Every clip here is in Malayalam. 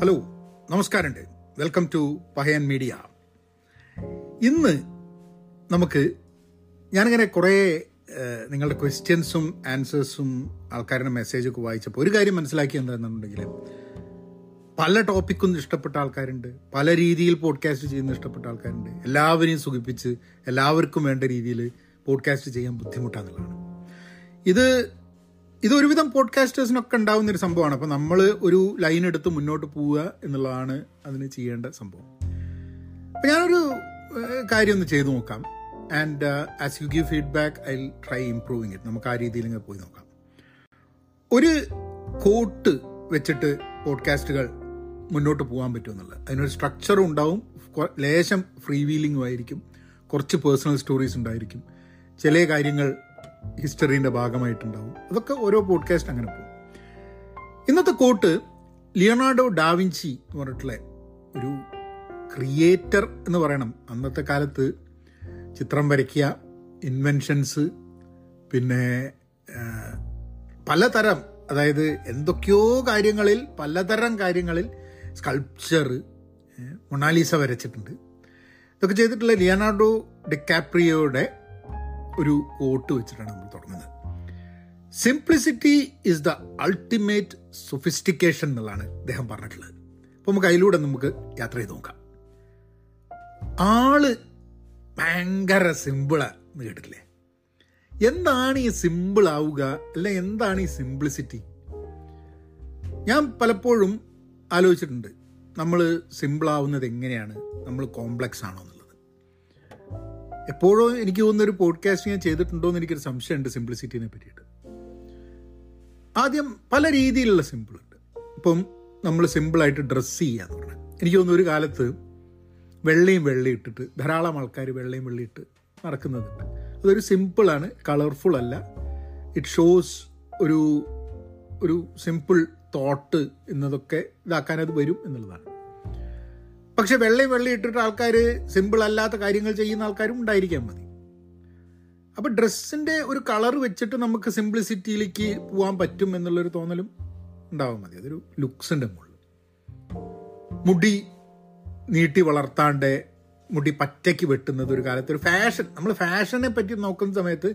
ഹലോ നമസ്കാരമുണ്ട്. വെൽക്കം ടു പഹയൻ മീഡിയ ഇന്ന് നമുക്ക് ഞാനിങ്ങനെ കുറേ നിങ്ങളുടെ ക്വസ്റ്റ്യൻസും ആൻസേഴ്സും ആൾക്കാരുടെ മെസ്സേജൊക്കെ വായിച്ചപ്പോൾ ഒരു കാര്യം മനസ്സിലാക്കി എന്താണെന്നുണ്ടെങ്കിൽ പല ടോപ്പിക്കും ഇഷ്ടപ്പെട്ട ആൾക്കാരുണ്ട്. പല രീതിയിൽ പോഡ്കാസ്റ്റ് ചെയ്യുന്ന ഇഷ്ടപ്പെട്ട ആൾക്കാരുണ്ട്. എല്ലാവരെയും സുഖിപ്പിച്ച് എല്ലാവർക്കും വേണ്ട രീതിയിൽ പോഡ്കാസ്റ്റ് ചെയ്യാൻ ബുദ്ധിമുട്ടാന്നുള്ളതാണ്. ഇത് ഇത് ഒരുവിധം പോഡ്കാസ്റ്റേഴ്സിനൊക്കെ ഉണ്ടാകുന്ന ഒരു സംഭവമാണ്. അപ്പം നമ്മൾ ഒരു ലൈൻ എടുത്ത് മുന്നോട്ട് പോവുക എന്നുള്ളതാണ് അതിന് ചെയ്യേണ്ട സംഭവം. അപ്പം ഞാനൊരു കാര്യം ഒന്ന് ചെയ്തു നോക്കാം. And as you give feedback I try improving it നമുക്ക് ആ രീതിയിൽ ഇങ്ങനെ പോയി നോക്കാം. ഒരു കോട്ട് വെച്ചിട്ട് പോഡ്കാസ്റ്റുകൾ മുന്നോട്ട് പോകാൻ പറ്റുമെന്നുള്ളത് അതിനൊരു സ്ട്രക്ചറും ഉണ്ടാവും. ലേശം ഫ്രീ വീലിംഗും ആയിരിക്കും. കുറച്ച് പേഴ്സണൽ സ്റ്റോറീസ് ഉണ്ടായിരിക്കും. ചില കാര്യങ്ങൾ ഹിസ്റ്ററീന്റെ ഭാഗമായിട്ടുണ്ടാവും. അതൊക്കെ ഓരോ പോഡ്കാസ്റ്റ് അങ്ങനെ പോകും. ഇന്നത്തെ കോട്ട് ലിയണാർഡോ ഡാവിഞ്ചി എന്ന് പറഞ്ഞിട്ടുള്ള ഒരു ക്രിയേറ്റർ എന്ന് പറയണം. അന്നത്തെ കാലത്ത് ചിത്രം വരയ്ക്കുക ഇൻവെൻഷൻസ് പിന്നെ പലതരം അതായത് എന്തൊക്കെയോ കാര്യങ്ങളിൽ പലതരം കാര്യങ്ങളിൽ സ്കൾപ്ചർ മൊണാലിസ വരച്ചിട്ടുണ്ട്. ഇതൊക്കെ ചെയ്തിട്ടുള്ള ലിയനാർഡോ ഡിക്കാപ്രിയോയുടെ ഒരു കോട്ട് വെച്ചിട്ടാണ് നമ്മൾ തുടങ്ങുന്നത്. Simplicity is the ultimate sophistication എന്നുള്ളതാണ് അദ്ദേഹം പറഞ്ഞിട്ടുള്ളത്. അപ്പോൾ നമുക്ക് അതിലൂടെ നമുക്ക് യാത്ര ചെയ്ത് നോക്കാം. ആൾ ഭയങ്കര സിമ്പിളാണ് എന്ന് കേട്ടിട്ടില്ലേ? എന്താണ് ഈ സിമ്പിൾ ആവുക അല്ലെ എന്താണ് ഈ സിംപ്ലിസിറ്റി ഞാൻ പലപ്പോഴും ആലോചിച്ചിട്ടുണ്ട്. നമ്മൾ സിമ്പിളാവുന്നത് എങ്ങനെയാണ്? നമ്മൾ കോംപ്ലക്സ് ആണോ എന്നുള്ളത്. എപ്പോഴും എനിക്ക് തോന്നുന്ന ഒരു പോഡ്കാസ്റ്റ് ഞാൻ ചെയ്തിട്ടുണ്ടോ എന്ന് എനിക്കൊരു സംശയമുണ്ട് സിംപ്ലിസിറ്റിനെ പറ്റിയിട്ട്. ആദ്യം പല രീതിയിലുള്ള സിമ്പിൾ ഉണ്ട്. ഇപ്പം നമ്മൾ സിമ്പിളായിട്ട് ഡ്രസ്സ് ചെയ്യാന്ന് പറഞ്ഞാൽ എനിക്ക് തോന്നുന്നു ഒരു കാലത്ത് വെള്ളയും വെള്ളയും ഇട്ടിട്ട് ധാരാളം ആൾക്കാർ വെള്ളയും വെള്ളം ഇട്ട് നടക്കുന്നതുണ്ട്. അതൊരു സിമ്പിളാണ് കളർഫുൾ അല്ല. ഇറ്റ് ഷോസ് ഒരു ഒരു സിമ്പിൾ തോട്ട് എന്നതൊക്കെ ഇതാക്കാൻ അത് വരും എന്നുള്ളതാണ്. പക്ഷെ വെള്ളയും വെള്ളയും ഇട്ടിട്ട് ആൾക്കാർ സിമ്പിൾ അല്ലാത്ത കാര്യങ്ങൾ ചെയ്യുന്ന ആൾക്കാരും ഉണ്ടായിരിക്കാൻ മതി. അപ്പോൾ ഡ്രസ്സിന്റെ ഒരു കളർ വെച്ചിട്ട് നമുക്ക് സിംപ്ലിസിറ്റിയിലേക്ക് പോകാൻ പറ്റും എന്നുള്ളൊരു തോന്നലും ഉണ്ടാവാൻ മതി. അതൊരു ലുക്സിന്റെ മുകളിൽ. മുടി നീട്ടി വളർത്താണ്ട് മുടി പറ്റയ്ക്ക് വെട്ടുന്നത് ഒരു കാലത്ത്. ഒരു ഫാഷൻ നമ്മൾ ഫാഷനെ പറ്റി നോക്കുന്ന സമയത്ത്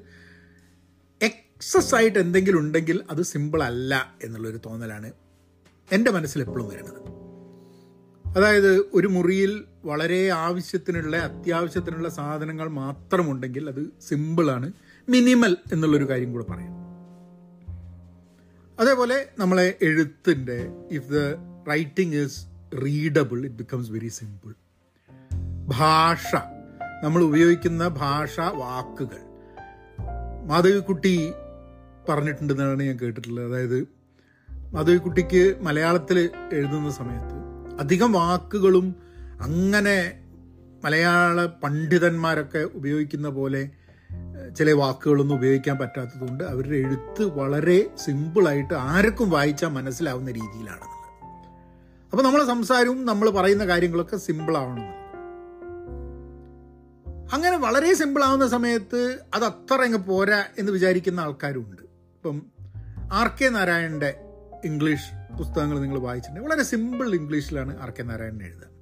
എക്സസ് ആയിട്ട് എന്തെങ്കിലും ഉണ്ടെങ്കിൽ അത് സിമ്പിൾ അല്ല എന്നുള്ളൊരു തോന്നലാണ് എന്റെ മനസ്സിൽ എപ്പോഴും വരുന്നത്. അതായത് ഒരു മുറിയിൽ വളരെ ആവശ്യത്തിനുള്ള അത്യാവശ്യത്തിനുള്ള സാധനങ്ങൾ മാത്രമുണ്ടെങ്കിൽ അത് സിമ്പിളാണ് മിനിമൽ എന്നുള്ളൊരു കാര്യം കൂടെ പറയാം. അതേപോലെ നമ്മളെ എഴുത്തിന്റെ if the writing is readable it becomes very simple ഭാഷ നമ്മൾ ഉപയോഗിക്കുന്ന ഭാഷ വാക്കുകൾ. മാധവിക്കുട്ടി പറഞ്ഞിട്ടുണ്ടെന്നാണ് ഞാൻ കേട്ടിട്ടുള്ളത്. അതായത് മാധവിക്കുട്ടിക്ക് മലയാളത്തിൽ എഴുതുന്ന സമയത്ത് അധികം വാക്കുകളും അങ്ങനെ മലയാള പണ്ഡിതന്മാരൊക്കെ ഉപയോഗിക്കുന്ന പോലെ ചില വാക്കുകളൊന്നും ഉപയോഗിക്കാൻ പറ്റാത്തതുകൊണ്ട് അവരുടെ എഴുത്ത് വളരെ സിമ്പിളായിട്ട് ആർക്കും വായിച്ചാൽ മനസ്സിലാവുന്ന രീതിയിലാണ്. അപ്പോൾ നമ്മളെ സംസാരവും നമ്മൾ പറയുന്ന കാര്യങ്ങളൊക്കെ സിമ്പിളാവണം. അങ്ങനെ വളരെ സിമ്പിളാവുന്ന സമയത്ത് അത് അത്ര അങ്ങ് പോരാ എന്ന് വിചാരിക്കുന്ന ആൾക്കാരുണ്ട്. ഇപ്പം ആർ കെ നാരായണന്റെ ഇംഗ്ലീഷ് പുസ്തകങ്ങൾ നിങ്ങൾ വായിച്ചിട്ടുണ്ടെങ്കിൽ വളരെ സിമ്പിൾ ഇംഗ്ലീഷിലാണ് ആർ കെ നാരായണൻ എഴുതുക.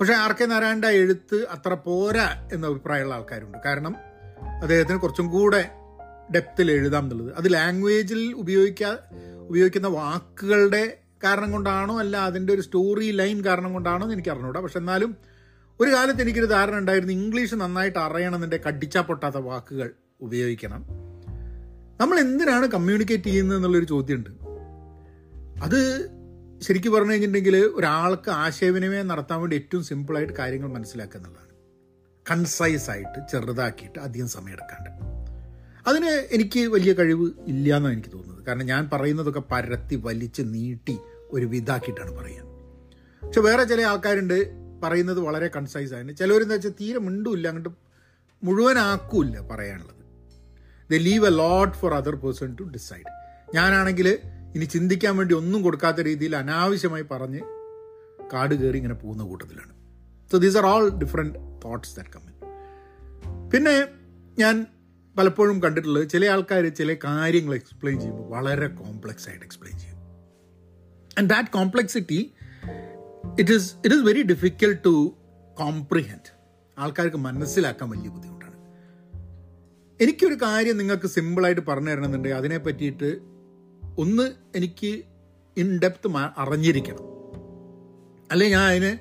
പക്ഷേ ആർ കെ നാരായണന്റെ എഴുത്ത് അത്ര പോരാ എന്ന അഭിപ്രായമുള്ള ആൾക്കാരുണ്ട്. കാരണം അദ്ദേഹത്തിന് കുറച്ചും കൂടെ ഡെപ്തിൽ എഴുതാം എന്നുള്ളത്. അത് ലാംഗ്വേജിൽ ഉപയോഗിക്കാ ഉപയോഗിക്കുന്ന വാക്കുകളുടെ കാരണം കൊണ്ടാണോ അല്ല അതിന്റെ ഒരു സ്റ്റോറി ലൈൻ കാരണം കൊണ്ടാണോ എന്ന് എനിക്ക് അറിഞ്ഞൂടാ പക്ഷെ എന്നാലും ഒരു കാലത്ത് എനിക്കൊരു ധാരണ ഉണ്ടായിരുന്നു. ഇംഗ്ലീഷ് നന്നായിട്ട് അറിയണമെന്നുണ്ടെ കടിച്ചാ പൊട്ടാത്ത വാക്കുകൾ ഉപയോഗിക്കണം. നമ്മൾ എന്തിനാണ് കമ്മ്യൂണിക്കേറ്റ് ചെയ്യുന്നത് എന്നുള്ളൊരു ചോദ്യമുണ്ട്. അത് ശരിക്കും പറഞ്ഞു കഴിഞ്ഞിട്ടുണ്ടെങ്കിൽ ഒരാൾക്ക് ആശയവിനിമയം നടത്താൻ വേണ്ടി ഏറ്റവും സിമ്പിളായിട്ട് കാര്യങ്ങൾ മനസ്സിലാക്കുക എന്നുള്ളതാണ്. കൺസൈസ് ആയിട്ട് ചെറുതാക്കിയിട്ട് അധികം സമയം എടുക്കാണ്ട് അതിന് എനിക്ക് വലിയ കഴിവ് ഇല്ല എന്നാണ് എനിക്ക് തോന്നുന്നത്. കാരണം ഞാൻ പറയുന്നതൊക്കെ പരത്തി വലിച്ച് നീട്ടി ഒരു വിധാക്കിയിട്ടാണ് പറയുക. പക്ഷെ വേറെ ചില ആൾക്കാരുണ്ട് പറയുന്നത് വളരെ കൺസൈസ് ആയിട്ട്. ചിലവരെന്താ വെച്ചാൽ തീരെ മിണ്ടുമില്ല അങ്ങോട്ട് മുഴുവനാക്കൂല്ല പറയാനുള്ളത്. They leave a lot for other person to decide ഞാനാണെങ്കിൽ ഇനി ചിന്തിക്കാൻ വേണ്ടി ഒന്നും കൊടുക്കാത്ത രീതിയിൽ അനാവശ്യമായി പറഞ്ഞ് കാട് കയറി ഇങ്ങനെ പോകുന്ന കൂട്ടത്തിലാണ്. So these are all different thoughts that coming പിന്നെ ഞാൻ പലപ്പോഴും കണ്ടിട്ടുള്ളത് ചില ആൾക്കാർ ചില കാര്യങ്ങൾ എക്സ്പ്ലെയിൻ ചെയ്യുമ്പോൾ വളരെ കോംപ്ലക്സ് ആയിട്ട് എക്സ്പ്ലെയിൻ ചെയ്യും. And that complexity it is it is very difficult to comprehend ആൾക്കാർക്ക് മനസ്സിലാക്കാൻ വലിയ ബുദ്ധിമുട്ടാണ്. എനിക്കൊരു കാര്യം നിങ്ങൾക്ക് സിമ്പിളായിട്ട് പറഞ്ഞു തരണമെന്നുണ്ടെങ്കിൽ അതിനെ പറ്റിയിട്ട് ഒന്ന് എനിക്ക് ഇൻ ഡെപ്ത് അറിഞ്ഞിരിക്കണം. അല്ലെ ഞാൻ അതിന്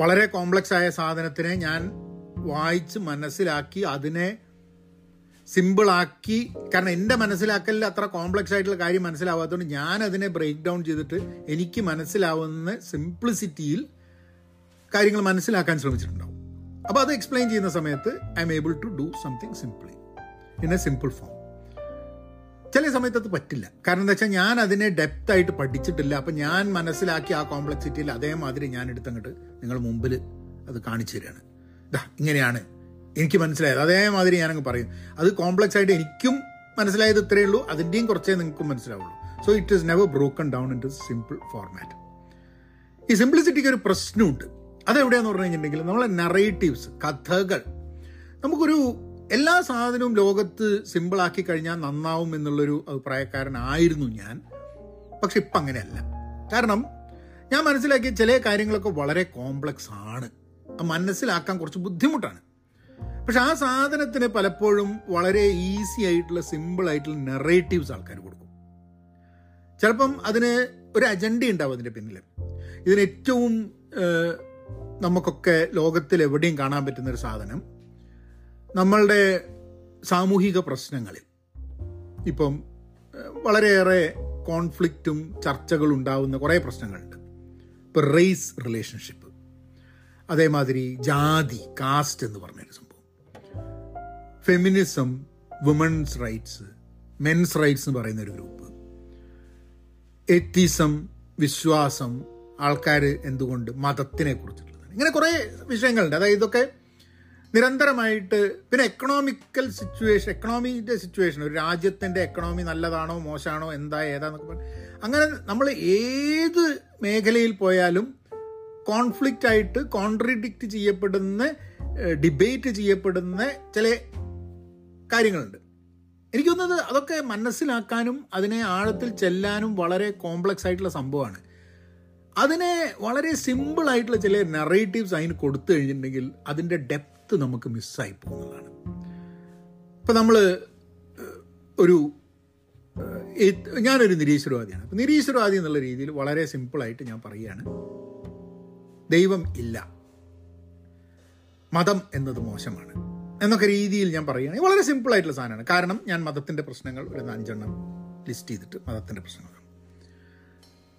വളരെ കോംപ്ലക്സ് ആയ സാധനത്തിനെ ഞാൻ വായിച്ച് മനസ്സിലാക്കി അതിനെ സിമ്പിളാക്കി കാരണം എന്റെ മനസ്സിലാക്കലിൽ അത്ര കോംപ്ലക്സ് ആയിട്ടുള്ള കാര്യം മനസ്സിലാവാത്തതുകൊണ്ട് ഞാൻ അതിനെ ബ്രേക്ക് ഡൗൺ ചെയ്തിട്ട് എനിക്ക് മനസ്സിലാവുന്ന സിംപ്ലിസിറ്റിയിൽ കാര്യങ്ങൾ മനസ്സിലാക്കാൻ ശ്രമിച്ചിട്ടുണ്ടാവും. അപ്പോൾ അത് എക്സ്പ്ലെയിൻ ചെയ്യുന്ന സമയത്ത് I'm able to do something simply in a simple form ചില സമയത്ത് അത് പറ്റില്ല. കാരണം എന്താ വെച്ചാൽ ഞാൻ അതിനെ ഡെപ്ത് ആയിട്ട് പഠിച്ചിട്ടില്ല. അപ്പം ഞാൻ മനസ്സിലാക്കി ആ കോംപ്ലക്സിറ്റിയിൽ അതേമാതിരി ഞാൻ എടുത്തങ്ങോട്ട് നിങ്ങൾ മുമ്പിൽ അത് കാണിച്ചു തരികയാണ് ഇതാ ഇങ്ങനെയാണ് എനിക്ക് മനസ്സിലായത്. അതേമാതിരി ഞാനങ്ങ് പറയും. അത് കോംപ്ലക്സ് ആയിട്ട് എനിക്കും മനസ്സിലായത് ഇത്രയേ ഉള്ളൂ. അതിന്റെയും കുറച്ചേ നിങ്ങൾക്കും മനസ്സിലാവുള്ളൂ. So it is never broken down into simple format ഈ സിംപ്ലിസിറ്റിക്ക് ഒരു പ്രശ്നമുണ്ട്. അതെവിടെയാന്ന് പറഞ്ഞു കഴിഞ്ഞിട്ടുണ്ടെങ്കിൽ നമ്മളെ നറേറ്റീവ്സ് കഥകൾ. നമുക്കൊരു എല്ലാ സാധനവും ലോകത്ത് സിമ്പിളാക്കി കഴിഞ്ഞാൽ നന്നാവും എന്നുള്ളൊരു അഭിപ്രായക്കാരനായിരുന്നു ഞാൻ. പക്ഷെ ഇപ്പം അങ്ങനെയല്ല. കാരണം ഞാൻ മനസ്സിലാക്കിയ ചില കാര്യങ്ങളൊക്കെ വളരെ കോംപ്ലക്സ് ആണ്. മനസ്സിലാക്കാൻ കുറച്ച് ബുദ്ധിമുട്ടാണ്. പക്ഷെ ആ സാധനത്തിന് പലപ്പോഴും വളരെ ഈസി ആയിട്ടുള്ള സിമ്പിൾ ആയിട്ടുള്ള നെറേറ്റീവ്സ് ആൾക്കാർ കൊടുക്കും. ചിലപ്പം അതിന് ഒരു അജണ്ട ഉണ്ടാവും അതിന്റെ പിന്നിൽ ഇതിന് ഏറ്റവും നമുക്കൊക്കെ ലോകത്തിൽ എവിടെയും കാണാൻ പറ്റുന്ന ഒരു സാധനം. നമ്മളുടെ സാമൂഹിക പ്രശ്നങ്ങളിൽ ഇപ്പം വളരെയേറെ കോൺഫ്ലിക്റ്റും ചർച്ചകളും ഉണ്ടാവുന്ന കുറേ പ്രശ്നങ്ങളുണ്ട്. ഇപ്പോൾ റേസ് റിലേഷൻഷിപ്പ് അതേമാതിരി ജാതി കാസ്റ്റ് എന്ന് പറഞ്ഞൊരു സംഭവം. Feminism women's rights men's rights എന്ന് പറയുന്ന ഒരു ഗ്രൂപ്പ് എത്തിസം വിശ്വാസം ആൾക്കാർ എന്തുകൊണ്ട് മതത്തിനെ കുറിച്ചിട്ടുള്ളത് ഇങ്ങനെ കുറേ വിഷയങ്ങളുണ്ട്. അതായത് ഇതൊക്കെ നിരന്തരമായിട്ട് പിന്നെ എക്കണോമിക്കൽ സിറ്റുവേഷൻ എക്കണോമിന്റെ സിറ്റുവേഷൻ ഒരു രാജ്യത്തിന്റെ എക്കണോമി നല്ലതാണോ മോശമാണോ എന്താ ഏതാന്നൊക്കെ പറഞ്ഞു അങ്ങനെ നമ്മൾ ഏത് മേഖലയിൽ പോയാലും കോൺഫ്ലിക്റ്റ് ആയിട്ട് കോൺട്രഡിക്റ്റ് ചെയ്യപ്പെടുന്ന ഡിബേറ്റ് ചെയ്യപ്പെടുന്ന ചില കാര്യങ്ങളുണ്ട്. എനിക്ക് തോന്നുന്നത് അതൊക്കെ മനസ്സിലാക്കാനും അതിനെ ആഴത്തിൽ ചെല്ലാനും വളരെ കോംപ്ലക്സ് ആയിട്ടുള്ള സംഭവമാണ്. അതിനെ വളരെ സിമ്പിൾ ആയിട്ടുള്ള ചില നെറേറ്റീവ്സ് അതിന് കൊടുത്തു കഴിഞ്ഞിട്ടുണ്ടെങ്കിൽ അതിന്റെ ഡെപ്ത് നമുക്ക് മിസ്സായി പോകുന്നതാണ്. ഇപ്പം നമ്മൾ ഒരു ഞാനൊരു നിരീശ്വരവാദിയാണ്. അപ്പം നിരീശ്വരവാദി എന്നുള്ള രീതിയിൽ വളരെ സിമ്പിളായിട്ട് ഞാൻ പറയുകയാണ്. ദൈവം ഇല്ല. മതം എന്നത് മോശമാണ്. എന്നൊക്കെ രീതിയിൽ ഞാൻ പറയുകയാണെങ്കിൽ വളരെ സിമ്പിളായിട്ടുള്ള സാധനമാണ്. കാരണം ഞാൻ മതത്തിന്റെ പ്രശ്നങ്ങൾ ഒരു അഞ്ചെണ്ണം ലിസ്റ്റ് ചെയ്തിട്ട് മതത്തിന്റെ പ്രശ്നങ്ങൾ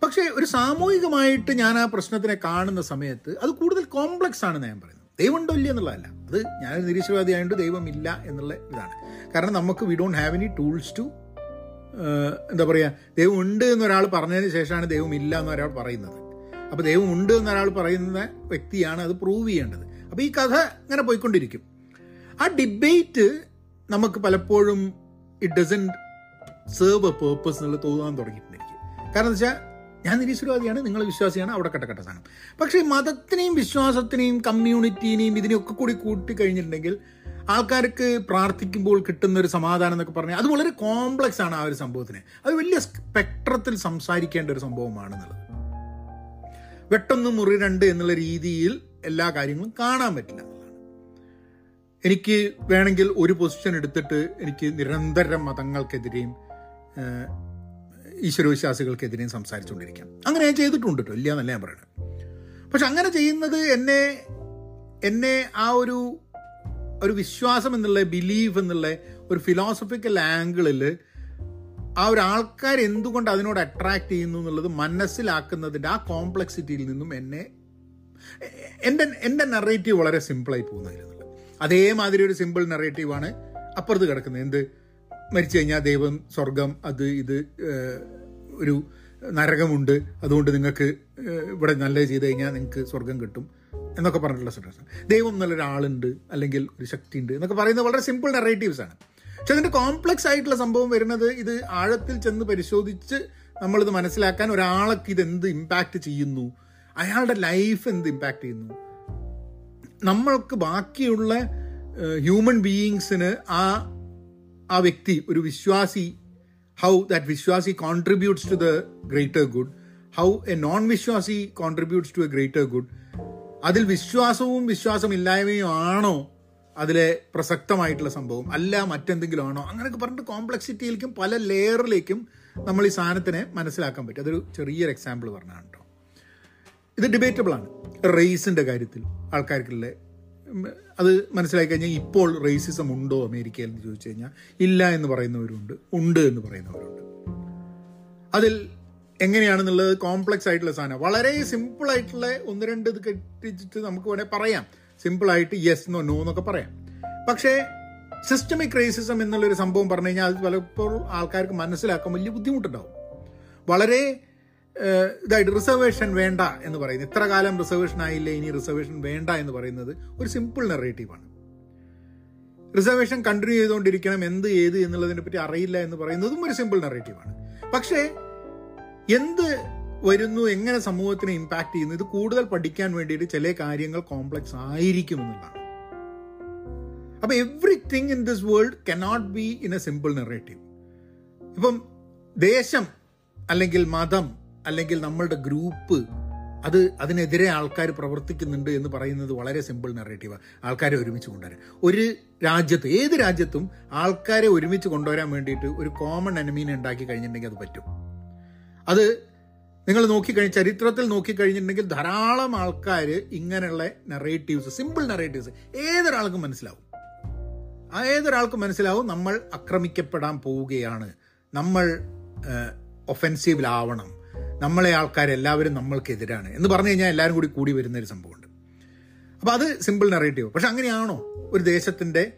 പക്ഷേ ഒരു സാമൂഹികമായിട്ട് ഞാൻ ആ പ്രശ്നത്തിനെ കാണുന്ന സമയത്ത് അത് കൂടുതൽ കോംപ്ലക്സ് ആണെന്ന് ഞാൻ പറയുന്നത്. ദൈവം ഉണ്ടോ ഇല്ല എന്നുള്ളതല്ല. അത് ഞാൻ നിരീശ്വരവാദി ആയതുകൊണ്ട് ദൈവമില്ല എന്നുള്ള ഇതാണ്. കാരണം നമുക്ക് we don't have any tools to എന്താ പറയുക ദൈവം ഉണ്ട് എന്നൊരാൾ പറഞ്ഞതിന് ശേഷമാണ് ദൈവം ഇല്ല എന്ന് ഒരാൾ പറയുന്നത്. അപ്പോൾ ദൈവം ഉണ്ട് എന്നൊരാൾ പറയുന്ന വ്യക്തിയാണ് അത് പ്രൂവ് ചെയ്യേണ്ടത്. അപ്പോൾ ഈ കഥ ഇങ്ങനെ പോയിക്കൊണ്ടിരിക്കും. ആ ഡിബേറ്റ് നമുക്ക് പലപ്പോഴും it doesn't serve a purpose എന്നുള്ള തോന്നാൻ തുടങ്ങിയിട്ടുണ്ട് കാരണം എന്താ വെച്ചാൽ ഞാൻ നിരീശ്വരവാദിയാണ് നിങ്ങൾ വിശ്വാസിയാണ് അവിടെ കട്ടക്കട്ട സാധനം. പക്ഷേ മതത്തിനെയും വിശ്വാസത്തിനെയും കമ്മ്യൂണിറ്റീനെയും ഇതിനെയൊക്കെ കൂടി കൂട്ടി കഴിഞ്ഞിട്ടുണ്ടെങ്കിൽ ആൾക്കാർക്ക് പ്രാർത്ഥിക്കുമ്പോൾ കിട്ടുന്ന ഒരു സമാധാനം എന്നൊക്കെ പറഞ്ഞാൽ അത് വളരെ കോംപ്ലക്സ് ആണ് ആ ഒരു സംഭവത്തിന്. അത് വലിയ സ്പെക്ട്രത്തിൽ സംസാരിക്കേണ്ട ഒരു സംഭവമാണെന്നുള്ളത്. വെട്ടൊന്ന് മുറി രണ്ട് എന്നുള്ള രീതിയിൽ എല്ലാ കാര്യങ്ങളും കാണാൻ പറ്റില്ല. എനിക്ക് വേണമെങ്കിൽ ഒരു പൊസിഷൻ എടുത്തിട്ട് എനിക്ക് നിരന്തരം മതങ്ങൾക്കെതിരെയും ഈശ്വരവിശ്വാസികൾക്കെതിരെയും സംസാരിച്ചുകൊണ്ടിരിക്കാം. അങ്ങനെ ഞാൻ ചെയ്തിട്ടുണ്ട് കേട്ടോ ഇല്ല എന്നല്ല ഞാൻ പറയുന്നത് പക്ഷെ അങ്ങനെ ചെയ്യുന്നത് എന്നെ എന്നെ ആ ഒരു ഒരു വിശ്വാസം എന്നുള്ള ബിലീഫ് എന്നുള്ള ഒരു ഫിലോസഫിക്കൽ ആംഗിളിൽ ആ ഒരു ആൾക്കാർ എന്തുകൊണ്ട് അതിനോട് അട്രാക്ട് ചെയ്യുന്നു എന്നുള്ളത് മനസ്സിലാക്കുന്നതിന്റെ ആ കോംപ്ലക്സിറ്റിയിൽ നിന്നും എന്നെ എന്റെ എന്റെ നെറേറ്റീവ് വളരെ സിമ്പിളായി പോകുന്നതിൽ അതേമാതിരി ഒരു സിമ്പിൾ നെറേറ്റീവാണ് അപ്പുറത്ത് കിടക്കുന്നത്. എന്ത്? മരിച്ചു കഴിഞ്ഞാൽ ദൈവം സ്വർഗം അത് ഇത് ഒരു നരകമുണ്ട്. അതുകൊണ്ട് നിങ്ങൾക്ക് ഇവിടെ നല്ലത് ചെയ്ത് കഴിഞ്ഞാൽ നിങ്ങൾക്ക് സ്വർഗം കിട്ടും എന്നൊക്കെ പറഞ്ഞിട്ടുള്ള സിറ്റുവേഷൻ. ദൈവം നല്ലൊരാളുണ്ട് അല്ലെങ്കിൽ ഒരു ശക്തി ഉണ്ട് എന്നൊക്കെ പറയുന്നത് വളരെ സിമ്പിൾ നെറേറ്റീവ്സ് ആണ്. പക്ഷെ അതിന്റെ കോംപ്ലക്സ് ആയിട്ടുള്ള സംഭവം വരുന്നത് ഇത് ആഴത്തിൽ ചെന്ന് പരിശോധിച്ച് നമ്മളിത് മനസ്സിലാക്കാൻ ഒരാൾക്ക് ഇത് എന്ത് ഇമ്പാക്റ്റ് ചെയ്യുന്നു? അയാളുടെ ലൈഫ് എന്ത് ഇമ്പാക്റ്റ് ചെയ്യുന്നു? നമ്മൾക്ക് ബാക്കിയുള്ള ഹ്യൂമൻ ബീയിങ്സിന് ആ ആ വ്യക്തി ഒരു വിശ്വാസി ഹൗ ദാറ്റ് വിശ്വാസി contributes to the greater good how a non വിശ്വാസി contributes to a greater good അതിൽ വിശ്വാസവും വിശ്വാസമില്ലായ്മയും ആണോ അതിലെ പ്രസക്തമായിട്ടുള്ള സംഭവം? അല്ല മറ്റെന്തെങ്കിലും ആണോ അങ്ങനെയൊക്കെ പറഞ്ഞിട്ട് കോംപ്ലക്സിറ്റിയിലേക്കും പല ലെയറിലേക്കും നമ്മൾ ഈ സാധനത്തിനെ മനസ്സിലാക്കാൻ പറ്റും. അതൊരു ചെറിയൊരു എക്സാമ്പിൾ പറഞ്ഞാണ് കേട്ടോ ഇത് ഡിബേറ്റബിൾ ആണ്. റേസിന്റെ കാര്യത്തിൽ ആൾക്കാർക്കുള്ള അത് മനസ്സിലാക്കി കഴിഞ്ഞാൽ ഇപ്പോൾ റേസിസം ഉണ്ടോ അമേരിക്കയിൽ എന്ന് ചോദിച്ചു കഴിഞ്ഞാൽ ഇല്ല എന്ന് പറയുന്നവരുണ്ട് ഉണ്ട് എന്ന് പറയുന്നവരുണ്ട്. അതിൽ എങ്ങനെയാണെന്നുള്ളത് കോംപ്ലക്സ് ആയിട്ടുള്ള സാധനം വളരെ സിമ്പിൾ ആയിട്ടുള്ള ഒന്ന് രണ്ട് ഇത് കെട്ടിച്ചിട്ട് നമുക്ക് വേണേൽ പറയാം. സിമ്പിൾ ആയിട്ട് യെസ് നോ നോ എന്നൊക്കെ പറയാം. പക്ഷേ സിസ്റ്റമിക് റേസിസം എന്നുള്ളൊരു സംഭവം പറഞ്ഞു കഴിഞ്ഞാൽ അത് പലപ്പോഴും ആൾക്കാർക്ക് മനസ്സിലാക്കാൻ വലിയ ബുദ്ധിമുട്ടുണ്ടാവും. വളരെ ഇതായിട്ട് റിസർവേഷൻ വേണ്ട എന്ന് പറയുന്നത്. ഇത്ര കാലം റിസർവേഷൻ ആയില്ല ഇനി റിസർവേഷൻ വേണ്ട എന്ന് പറയുന്നത് ഒരു സിമ്പിൾ നെറേറ്റീവാണ് റിസർവേഷൻ കണ്ടിന്യൂ ചെയ്തുകൊണ്ടിരിക്കണം എന്ത് ഏത് എന്നുള്ളതിനെ പറ്റി അറിയില്ല എന്ന് പറയുന്നതും ഒരു സിമ്പിൾ നെറേറ്റീവാണ് പക്ഷേ എന്ത് വരുന്നു എങ്ങനെ സമൂഹത്തിനെ ഇമ്പാക്ട് ചെയ്യുന്നു ഇത് കൂടുതൽ പഠിക്കാൻ വേണ്ടിയിട്ട് ചില കാര്യങ്ങൾ കോംപ്ലക്സ് ആയിരിക്കും എന്നുള്ളതാണ്. അപ്പൊ everything in this world cannot be in a simple narrative ഇപ്പം ദേശം അല്ലെങ്കിൽ മതം അല്ലെങ്കിൽ നമ്മളുടെ ഗ്രൂപ്പ് അത് അതിനെതിരെ ആൾക്കാർ പ്രവർത്തിക്കുന്നുണ്ട് എന്ന് പറയുന്നത് വളരെ സിമ്പിൾ നെറേറ്റീവാണ് ആൾക്കാരെ ഒരുമിച്ച് കൊണ്ടുവരാൻ. ഒരു രാജ്യത്ത് ഏത് രാജ്യത്തും ആൾക്കാരെ ഒരുമിച്ച് കൊണ്ടുവരാൻ വേണ്ടിയിട്ട് ഒരു കോമൺ എനമീനെ ഉണ്ടാക്കി കഴിഞ്ഞിട്ടുണ്ടെങ്കിൽ അത് പറ്റും. അത് നിങ്ങൾ നോക്കിക്കഴിഞ്ഞ ചരിത്രത്തിൽ നോക്കിക്കഴിഞ്ഞിട്ടുണ്ടെങ്കിൽ ധാരാളം ആൾക്കാർ ഇങ്ങനെയുള്ള നെറേറ്റീവ്സ് സിമ്പിൾ നെറേറ്റീവ്സ് ഏതൊരാൾക്കും മനസ്സിലാവും. ഏതൊരാൾക്കും മനസ്സിലാവും നമ്മൾ ആക്രമിക്കപ്പെടാൻ പോവുകയാണ്. നമ്മൾ ഒഫെൻസീവിലാവണം നമ്മളെ ആൾക്കാരെല്ലാവരും നമ്മൾക്കെതിരാണ് എന്ന് പറഞ്ഞു കഴിഞ്ഞാൽ എല്ലാവരും കൂടി കൂടി വരുന്ന ഒരു സംഭവമുണ്ട്. അപ്പോൾ അത് സിമ്പിൾ നെറേറ്റീവ് പക്ഷെ അങ്ങനെയാണോ? ഒരു ദേശത്തിന്റെ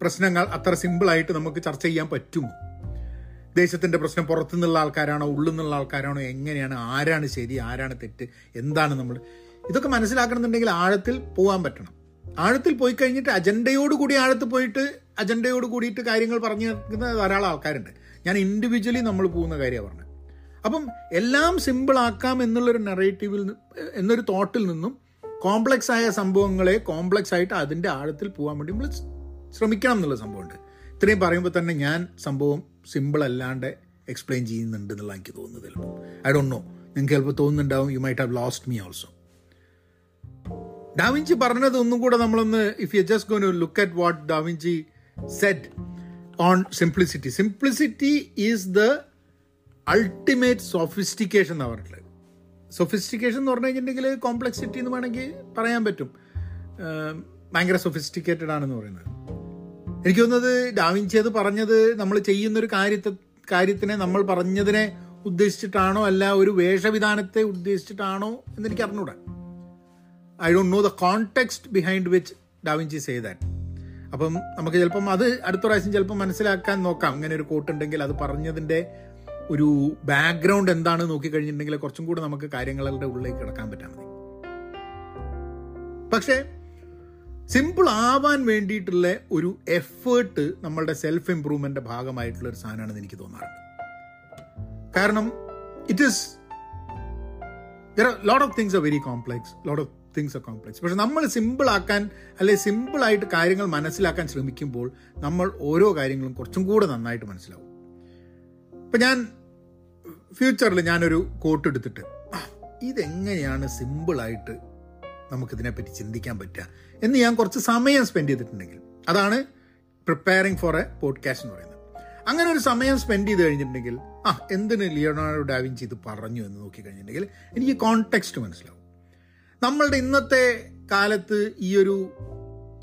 പ്രശ്നങ്ങൾ അത്ര സിമ്പിളായിട്ട് നമുക്ക് ചർച്ച ചെയ്യാൻ പറ്റുമോ ദേശത്തിന്റെ പ്രശ്നം പുറത്തുനിന്നുള്ള ആൾക്കാരാണോ? ഉള്ളിൽ നിന്നുള്ള ആൾക്കാരാണോ? എങ്ങനെയാണ്? ആരാണ് ശരി? ആരാണ് തെറ്റ്? എന്താണ് നമ്മൾ? ഇതൊക്കെ മനസ്സിലാക്കണമെന്നുണ്ടെങ്കിൽ ആഴത്തിൽ പോകാൻ പറ്റണം. ആഴത്തിൽ പോയി കഴിഞ്ഞിട്ട് അജണ്ടയോട് കൂടി ആഴത്ത് പോയിട്ട് അജണ്ടയോട് കൂടിയിട്ട് കാര്യങ്ങൾ പറഞ്ഞു നിൽക്കുന്ന ധാരാളം ആൾക്കാരുണ്ട്. ഞാൻ ഇൻഡിവിജ്വലി നമ്മൾ പോകുന്ന കാര്യമാണ്. പറഞ്ഞത് അപ്പം എല്ലാം സിമ്പിൾ ആക്കാം എന്നുള്ളൊരു നെറേറ്റീവിൽ എന്നൊരു തോട്ടിൽ നിന്നും കോംപ്ലക്സ് ആയ സംഭവങ്ങളെ കോംപ്ലക്സ് ആയിട്ട് അതിന്റെ ആഴത്തിൽ പോകാൻ വേണ്ടി നമ്മൾ ശ്രമിക്കണം എന്നുള്ള സംഭവമുണ്ട്. ഇത്രയും പറയുമ്പോൾ തന്നെ ഞാൻ സംഭവം സിമ്പിൾ അല്ലാണ്ട് എക്സ്പ്ലെയിൻ ചെയ്യുന്നുണ്ട് എന്നുള്ള എനിക്ക് തോന്നുന്നത് ചിലപ്പോൾ ഐ ഡോണ്ട് നോ നിങ്ങൾക്ക് ചിലപ്പോൾ തോന്നുന്നുണ്ടാവും. You might have lost me also Da Vinci പറഞ്ഞത് ഒന്നും കൂടെ നമ്മളൊന്ന് if you just go look at what Da Vinci said on simplicity simplicity is the ultimate sophistication എന്ന് പറഞ്ഞിട്ടുള്ളത്. സൊഫിസ്റ്റിക്കേഷൻ എന്ന് പറഞ്ഞു കഴിഞ്ഞിട്ടുണ്ടെങ്കിൽ കോംപ്ലക്സിറ്റി എന്ന് വേണമെങ്കിൽ പറയാൻ പറ്റും. ഭയങ്കര സൊഫിസ്റ്റിക്കേറ്റഡ് ആണെന്ന് പറയുന്നത്. എനിക്ക് തോന്നുന്നത് ഡാവിഞ്ചി അത് പറഞ്ഞത് നമ്മൾ ചെയ്യുന്നൊരു കാര്യത്തെ കാര്യത്തിനെ നമ്മൾ പറഞ്ഞതിനെ ഉദ്ദേശിച്ചിട്ടാണോ അല്ല ഒരു വേഷവിധാനത്തെ ഉദ്ദേശിച്ചിട്ടാണോ എന്ന് എനിക്ക് അറിഞ്ഞൂടാ. I don't know the context behind which Da Vinci say that അപ്പം നമുക്ക് ചിലപ്പം അത് അടുത്ത പ്രാവശ്യം ചിലപ്പം മനസ്സിലാക്കാൻ നോക്കാം. അങ്ങനെ ഒരു കോട്ട് ഉണ്ടെങ്കിൽ അത് പറഞ്ഞതിന്റെ ഒരു ബാക്ക്ഗ്രൗണ്ട് എന്താണ് നോക്കിക്കഴിഞ്ഞിട്ടുണ്ടെങ്കിൽ കുറച്ചും കൂടെ നമുക്ക് കാര്യങ്ങളുടെ ഉള്ളിലേക്ക് കിടക്കാൻ പറ്റാൻ മതി. പക്ഷേ സിമ്പിൾ ആവാൻ വേണ്ടിയിട്ടുള്ള ഒരു എഫേർട്ട് നമ്മളുടെ സെൽഫ് ഇംപ്രൂവ്മെന്റ് ഭാഗമായിട്ടുള്ള ഒരു സാധനമാണെന്ന് എനിക്ക് തോന്നാറുണ്ട്. കാരണം it is lot of things are very complex lot of things are complex പക്ഷെ നമ്മൾ സിമ്പിൾ ആക്കാൻ അല്ലെ സിമ്പിൾ ആയിട്ട് കാര്യങ്ങൾ മനസ്സിലാക്കാൻ ശ്രമിക്കുമ്പോൾ നമ്മൾ ഓരോ കാര്യങ്ങളും കുറച്ചും കൂടെ നന്നായിട്ട് മനസ്സിലാവും. ഇപ്പം ഞാൻ ഫ്യൂച്ചറിൽ ഞാനൊരു കോട്ട് എടുത്തിട്ട് "ആ, ഇതെങ്ങനെയാണ് സിമ്പിളായിട്ട് നമുക്കിതിനെപ്പറ്റി ചിന്തിക്കാൻ പറ്റുക? എന്ന് ഞാൻ കുറച്ച് സമയം സ്പെൻഡ് ചെയ്തിട്ടുണ്ടെങ്കിൽ അതാണ് പ്രിപ്പയറിംഗ് ഫോർ എ പോഡ്കാസ്റ്റ് എന്ന് പറയുന്നത്. അങ്ങനെ ഒരു സമയം സ്പെൻഡ് ചെയ്ത് കഴിഞ്ഞിട്ടുണ്ടെങ്കിൽ ആ എന്തിന് ലിയോണാർഡോ ഡാവിഞ്ചി ഇത് പറഞ്ഞു? എന്ന് നോക്കി കഴിഞ്ഞിട്ടുണ്ടെങ്കിൽ എനിക്ക് കോണ്ടെക്സ്റ്റ് മനസ്സിലാവും. നമ്മളുടെ ഇന്നത്തെ കാലത്ത് ഈ ഒരു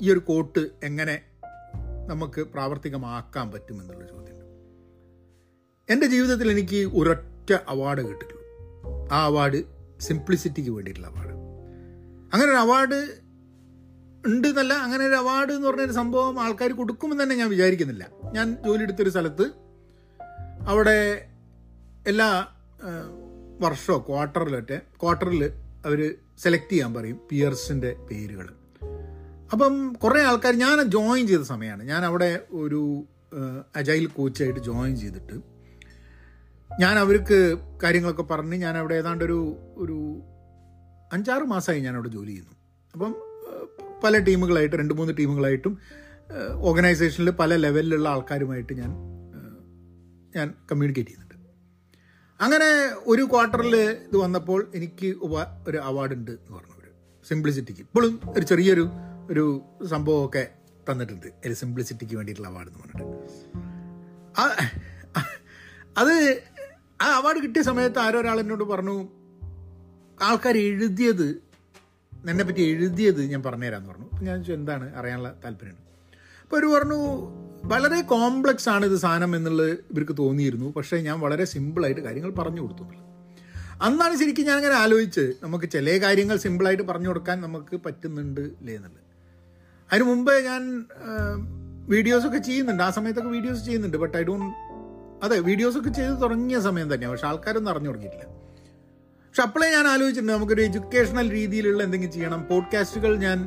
ഈ ഒരു കോട്ട് എങ്ങനെ നമുക്ക് പ്രാവർത്തികമാക്കാൻ പറ്റുമെന്നുള്ള ചോദ്യം എന്റെ ജീവിതത്തിൽ എനിക്ക് ഒരൊറ്റ അവാർഡ് കിട്ടിയിട്ടുള്ളൂ. ആ അവാർഡ് സിംപ്ലിസിറ്റിക്ക് വേണ്ടിയിട്ടുള്ള അവാർഡ് അങ്ങനെ ഒരു അവാർഡ് ഉണ്ട് എന്നല്ല അങ്ങനെ ഒരു അവാർഡ് എന്ന് പറഞ്ഞൊരു സംഭവം ആൾക്കാർ കൊടുക്കുമെന്ന് തന്നെ ഞാൻ വിചാരിക്കുന്നില്ല. ഞാൻ ജോലി എടുത്തൊരു സ്ഥലത്ത് അവിടെ എല്ലാ വർഷമോ ക്വാർട്ടറിലൊക്കെ ക്വാർട്ടറിൽ അവർ സെലക്ട് ചെയ്യാൻ പറയും പിയേഴ്സിന്റെ പേരുകൾ അപ്പം കുറേ ആൾക്കാർ ഞാൻ ജോയിൻ ചെയ്ത സമയമാണ് ഞാൻ അവിടെ ഒരു അജൈൽ കോച്ചായിട്ട് ജോയിൻ ചെയ്തിട്ട് ഞാൻ അവർക്ക് കാര്യങ്ങളൊക്കെ പറഞ്ഞ് ഞാൻ അവിടെ ഏതാണ്ട് ഒരു ഒരു അഞ്ചാറ് മാസമായി ഞാൻ അവിടെ ജോലി ചെയ്യുന്നു. അപ്പം പല ടീമുകളായിട്ട് രണ്ട് മൂന്ന് ടീമുകളായിട്ടും ഓർഗനൈസേഷനിൽ പല ലെവലിലുള്ള ആൾക്കാരുമായിട്ട് ഞാൻ ഞാൻ കമ്മ്യൂണിക്കേറ്റ് ചെയ്യുന്നുണ്ട്. അങ്ങനെ ഒരു ക്വാർട്ടറിൽ ഇത് വന്നപ്പോൾ എനിക്ക് ഒരു അവാർഡ് ഉണ്ട് എന്ന് പറഞ്ഞു ഒരു സിംപ്ലിസിറ്റിക്ക്. ഇപ്പോഴും ഒരു ചെറിയൊരു ഒരു സംഭവമൊക്കെ തന്നിട്ടുണ്ട്. ഒരു സിംപ്ലിസിറ്റിക്ക് വേണ്ടിയിട്ടുള്ള അവാർഡ് എന്ന് പറഞ്ഞിട്ട്. അത് ആ അവാർഡ് കിട്ടിയ സമയത്ത് ആരോ ഒരാൾ എന്നോട് പറഞ്ഞു ആൾക്കാർ എഴുതിയത് എന്നെ പറ്റി എഴുതിയത് ഞാൻ പറഞ്ഞുതരാമെന്ന് പറഞ്ഞു. ഞാൻ എന്താണ്? അറിയാനുള്ള താല്പര്യമാണ് അപ്പോൾ അവർ പറഞ്ഞു വളരെ കോംപ്ലക്സ് ആണ് ഇത് സാധനം എന്നുള്ളത് ഇവർക്ക് തോന്നിയിരുന്നു. പക്ഷേ ഞാൻ വളരെ സിമ്പിളായിട്ട് കാര്യങ്ങൾ പറഞ്ഞു കൊടുത്തു. അന്നാണ് ശരിക്കും ഞാൻ അങ്ങനെ ആലോചിച്ച് നമുക്ക് ചില കാര്യങ്ങൾ സിമ്പിളായിട്ട് പറഞ്ഞു കൊടുക്കാൻ നമുക്ക് പറ്റുന്നുണ്ട് ഇല്ലേ എന്നുള്ളത്. അതിന് മുമ്പേ ഞാൻ വീഡിയോസൊക്കെ ചെയ്യുന്നുണ്ട്. ആ സമയത്തൊക്കെ വീഡിയോസ് ചെയ്യുന്നുണ്ട്. ബട്ട് ഐ ഡോണ്ട് അതെ വീഡിയോസൊക്കെ ചെയ്ത് തുടങ്ങിയ സമയം തന്നെയാണ് പക്ഷെ ആൾക്കാരൊന്നും അറിഞ്ഞു തുടങ്ങിയിട്ടില്ല പക്ഷെ അപ്പോഴേ ഞാൻ ആലോചിച്ചിട്ടുണ്ട് നമുക്കൊരു എഡ്യൂക്കേഷണൽ രീതിയിലുള്ള എന്തെങ്കിലും ചെയ്യണം. പോഡ്കാസ്റ്റുകൾ ഞാൻ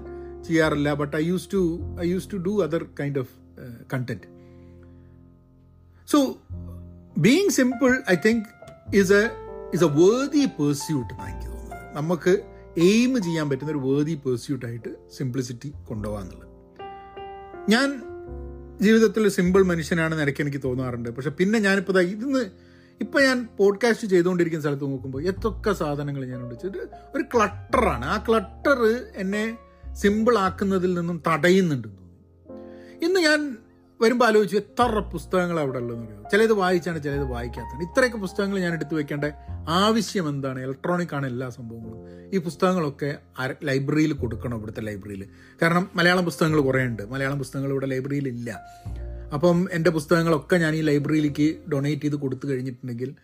ചെയ്യാറില്ല but I use to I use to do other kind of content so being simple I think is a is a worthy pursuit എന്നാണ് എനിക്ക് തോന്നുന്നത് നമുക്ക് എയിം ചെയ്യാൻ പറ്റുന്ന ഒരു വേർതി പേഴ്സ്യൂട്ടായിട്ട് സിംപ്ലിസിറ്റി കൊണ്ടുപോകാന്നുള്ളത്. ഞാൻ ജീവിതത്തിൽ സിമ്പിൾ മനുഷ്യനാണെന്ന് ഇടയ്ക്ക് എനിക്ക് തോന്നാറുണ്ട്. പക്ഷെ പിന്നെ ഞാനിപ്പോൾ ഇതിന്ന് ഇപ്പം ഞാൻ പോഡ്കാസ്റ്റ് ചെയ്തുകൊണ്ടിരിക്കുന്ന സ്ഥലത്ത് നോക്കുമ്പോൾ എത്തൊക്കെ സാധനങ്ങൾ ഞാൻ ഉണ്ട് ഒരു ക്ലട്ടറാണ് ആ ക്ലട്ടർ എന്നെ സിമ്പിൾ ആക്കുന്നതിൽ നിന്നും തടയുന്നുണ്ടെന്ന് തോന്നി. ഇന്ന് ഞാൻ വരുമ്പോൾ ആലോചിച്ചു എത്ര പുസ്തകങ്ങൾ അവിടെ ഉള്ളതെന്ന് അറിയോ? ചിലത് വായിച്ചാണ് ചിലത് വായിക്കാത്തതാണ്. ഇത്രയൊക്കെ പുസ്തകങ്ങൾ ഞാൻ എടുത്തു വെക്കേണ്ട ആവശ്യം എന്താണ്? ഇലക്ട്രോണിക് ആണ് എല്ലാ സംഭവങ്ങളും. ഈ പുസ്തകങ്ങളൊക്കെ ലൈബ്രറിയിൽ കൊടുക്കണം ഇവിടുത്തെ ലൈബ്രറിയിൽ കാരണം മലയാളം പുസ്തകങ്ങൾ കുറേ ഉണ്ട്. മലയാളം പുസ്തകങ്ങൾ ഇവിടെ ലൈബ്രറിയിൽ ഇല്ല. അപ്പം എന്റെ പുസ്തകങ്ങളൊക്കെ ഞാൻ ഈ ലൈബ്രറിയിലേക്ക് ഡൊണേറ്റ് ചെയ്ത് കൊടുത്തു കഴിഞ്ഞിട്ടുണ്ടെങ്കിൽ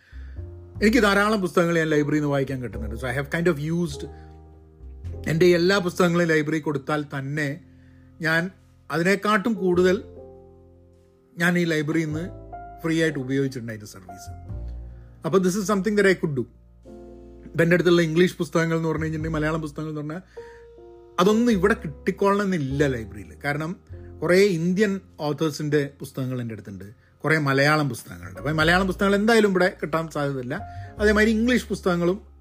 എനിക്ക് ധാരാളം പുസ്തകങ്ങൾ ഞാൻ ലൈബ്രറിയിൽ നിന്ന് വായിക്കാൻ കിട്ടുന്നുണ്ട്. So I have kind of used എന്റെ എല്ലാ പുസ്തകങ്ങളും ലൈബ്രറി കൊടുത്താൽ തന്നെ ഞാൻ അതിനെക്കാട്ടും കൂടുതൽ ഞാൻ ഈ ലൈബ്രറിയിൽ നിന്ന് ഫ്രീ ആയിട്ട് ഉപയോഗിച്ചിട്ടുണ്ടായിരുന്നു സർവീസ്. അപ്പോൾ this is something there I could do ഇപ്പം എന്റെ അടുത്തുള്ള ഇംഗ്ലീഷ് പുസ്തകങ്ങൾ എന്ന് പറഞ്ഞു കഴിഞ്ഞിട്ടുണ്ടെങ്കിൽ മലയാളം പുസ്തകങ്ങൾ എന്ന് പറഞ്ഞാൽ അതൊന്നും ഇവിടെ കിട്ടിക്കൊള്ളണമെന്നില്ല ലൈബ്രറിയിൽ. കാരണം കുറേ ഇന്ത്യൻ ഓത്തേഴ്സിന്റെ പുസ്തകങ്ങൾ എന്റെ അടുത്തുണ്ട്. കുറേ മലയാളം പുസ്തകങ്ങളുണ്ട്. അപ്പോൾ മലയാളം പുസ്തകങ്ങൾ എന്തായാലും ഇവിടെ കിട്ടാൻ സാധ്യതയില്ല. അതേമാതിരി ഇംഗ്ലീഷ് പുസ്തകങ്ങളും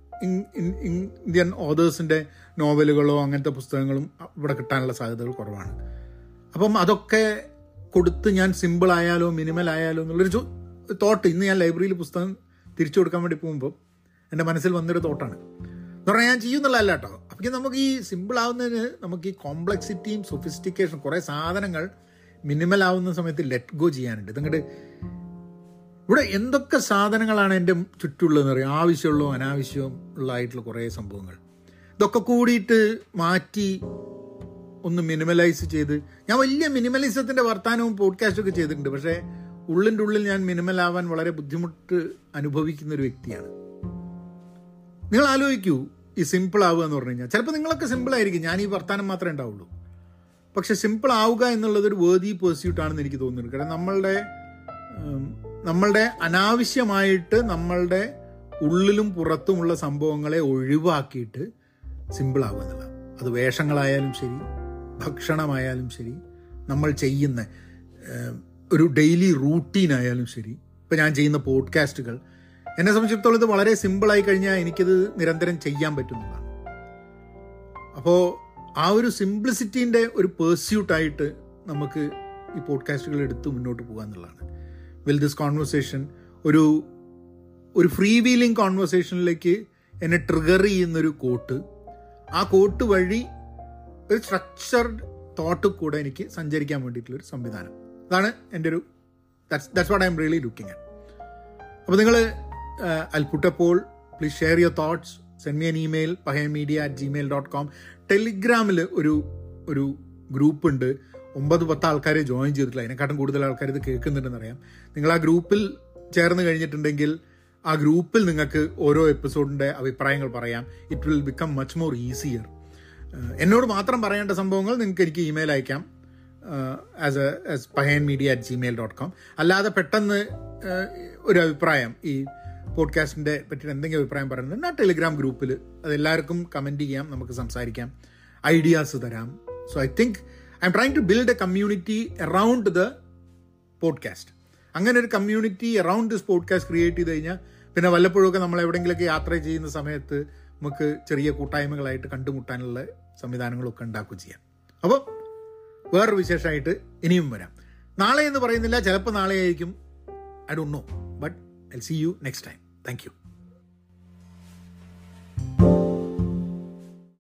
ഇന്ത്യൻ ഓതേഴ്സിന്റെ നോവലുകളോ അങ്ങനത്തെ പുസ്തകങ്ങളും ഇവിടെ കിട്ടാനുള്ള സാധ്യതകൾ കുറവാണ്. അപ്പം അതൊക്കെ കൊടുത്ത് ഞാൻ സിമ്പിൾ ആയാലോ മിനിമൽ ആയാലോ എന്നുള്ളൊരു തോട്ട് ഇന്ന് ഞാൻ ലൈബ്രറിയിൽ പുസ്തകം തിരിച്ചു കൊടുക്കാൻ വേണ്ടി പോകുമ്പോൾ എന്റെ മനസ്സിൽ വന്നൊരു തോട്ടാണ് എന്ന് പറഞ്ഞാൽ ഞാൻ ചെയ്യുന്നുള്ളതല്ല കേട്ടോ. അപ്പം നമുക്ക് ഈ സിമ്പിൾ ആവുന്നതിന് നമുക്ക് ഈ കോംപ്ലക്സിറ്റിയും സൊഫിസ്റ്റിക്കേഷൻ കുറേ സാധനങ്ങൾ മിനിമൽ ആവുന്ന സമയത്ത് ലെറ്റ് ഗോ ചെയ്യാനുണ്ട്. നിങ്ങളുടെ ഇവിടെ എന്തൊക്കെ സാധനങ്ങളാണ് എന്റെ ചുറ്റുള്ളതെന്ന് പറയും ആവശ്യമുള്ളതും അനാവശ്യവും ഉള്ളതായിട്ടുള്ള കുറേ സംഭവങ്ങൾ. ഇതൊക്കെ കൂടിയിട്ട് മാറ്റി ഒന്ന് മിനിമലൈസ് ചെയ്ത് ഞാൻ വലിയ മിനിമലിസത്തിന്റെ വർത്തമാനവും പോഡ്കാസ്റ്റൊക്കെ ചെയ്തിട്ടുണ്ട്. പക്ഷേ ഉള്ളിന്റെ ഉള്ളിൽ ഞാൻ മിനിമൽ ആവാൻ വളരെ ബുദ്ധിമുട്ട് അനുഭവിക്കുന്ന ഒരു വ്യക്തിയാണ്. നിങ്ങൾ ആലോചിക്കൂ ഈ സിമ്പിൾ ആവുക എന്ന് പറഞ്ഞു കഴിഞ്ഞാൽ. ചിലപ്പോൾ നിങ്ങളൊക്കെ സിമ്പിൾ ആയിരിക്കും. ഞാൻ ഈ വർത്തമാനം മാത്രമേ ഉണ്ടാവുള്ളൂ. പക്ഷെ സിമ്പിൾ ആവുക എന്നുള്ളത് ഒരു വേർതി പേഴ്സ്യൂട്ട് ആണെന്ന് എനിക്ക് തോന്നുന്നുണ്ട്. കാരണം നമ്മളുടെ നമ്മളുടെ അനാവശ്യമായിട്ട് നമ്മളുടെ ഉള്ളിലും പുറത്തുമുള്ള സംഭവങ്ങളെ ഒഴിവാക്കിയിട്ട് സിമ്പിൾ ആവുക എന്നുള്ളത് അത് വേഷങ്ങളായാലും ശരി ഭക്ഷണമായാലും ശരി നമ്മൾ ചെയ്യുന്ന ഒരു ഡെയിലി റൂട്ടീൻ ആയാലും ശരി ഇപ്പം ഞാൻ ചെയ്യുന്ന പോഡ്കാസ്റ്റുകൾ എന്നെ സംബന്ധിച്ചിടത്തോളം ഇത് വളരെ സിമ്പിളായി കഴിഞ്ഞാൽ എനിക്കിത് നിരന്തരം ചെയ്യാൻ പറ്റുന്നതാണ്. അപ്പോൾ ആ ഒരു സിംപ്ലിസിറ്റീന്റെ ഒരു പേഴ്സ്യൂട്ടായിട്ട് നമുക്ക് ഈ പോഡ്കാസ്റ്റുകൾ എടുത്ത് മുന്നോട്ട് പോകുക എന്നുള്ളതാണ്. വിൽ ദിസ് കോൺവെർസേഷൻ ഒരു ഒരു ഫ്രീ വീലിംഗ് കോൺവെർസേഷനിലേക്ക് എന്നെ ട്രിഗർ ചെയ്യുന്നൊരു കോട്ട് ആ കോട്ട് വഴി ഒരു സ്ട്രക്ചർഡ് തോട്ട് കൂടെ എനിക്ക് സഞ്ചരിക്കാൻ വേണ്ടിയിട്ടുള്ളൊരു സംവിധാനം. അതാണ് എന്റെ ഒരു that's that's what I'm really looking അപ്പോൾ നിങ്ങൾ അൽപുട്ടപ്പോൾ Paul please share your thoughts send me an email Pahaya media at Gmail dot com ടെലിഗ്രാമിൽ ഒരു ഒരു ഗ്രൂപ്പ് ഉണ്ട്. ഒമ്പത് പത്ത് ആൾക്കാരെ ജോയിൻ ചെയ്തിട്ടില്ല അതിനെക്കാട്ടും കൂടുതൽ ആൾക്കാർ ഇത് കേൾക്കുന്നുണ്ടെന്ന് അറിയാം. നിങ്ങൾ ആ ഗ്രൂപ്പിൽ ചേർന്ന് കഴിഞ്ഞിട്ടുണ്ടെങ്കിൽ ആ ഗ്രൂപ്പിൽ നിങ്ങൾക്ക് ഓരോ എപ്പിസോഡിന്റെ അഭിപ്രായങ്ങൾ പറയാം. It will become much more easier എന്നോട് മാത്രം പറയേണ്ട സംഭവങ്ങൾ നിങ്ങൾക്ക് എനിക്ക് ഇമെയിൽ അയക്കാം. As a as Pahayan media at Gmail dot com അല്ലാതെ പെട്ടെന്ന് ഒരു അഭിപ്രായം ഈ പോഡ്കാസ്റ്റിന്റെ പറ്റി എന്തെങ്കിലും അഭിപ്രായം പറയുന്നത് ആ ടെലിഗ്രാം ഗ്രൂപ്പിൽ അതെല്ലാവർക്കും കമന്റ് ചെയ്യാം നമുക്ക് സംസാരിക്കാം ഐഡിയാസ് തരാം. So I think I'm trying to build a community around the podcast അങ്ങനെ ഒരു community around this podcast create ചെയ്ത് കഴിഞ്ഞാൽ പിന്നെ വല്ലപ്പോഴൊക്കെ നമ്മൾ എവിടെയെങ്കിലുമൊക്കെ യാത്ര ചെയ്യുന്ന സമയത്ത് നമുക്ക് ചെറിയ കൂട്ടായ്മകളായിട്ട് കണ്ടുമുട്ടാനുള്ള സംവിധാനങ്ങളൊക്കെ ഉണ്ടാക്കുകയും ചെയ്യാം. അപ്പോൾ വേറൊരു വിശേഷമായിട്ട് ഇനിയും വരാം. നാളെ എന്ന് പറയുന്നില്ല. ചിലപ്പോൾ നാളെ ആയിരിക്കും I don't know but I see you next time thank you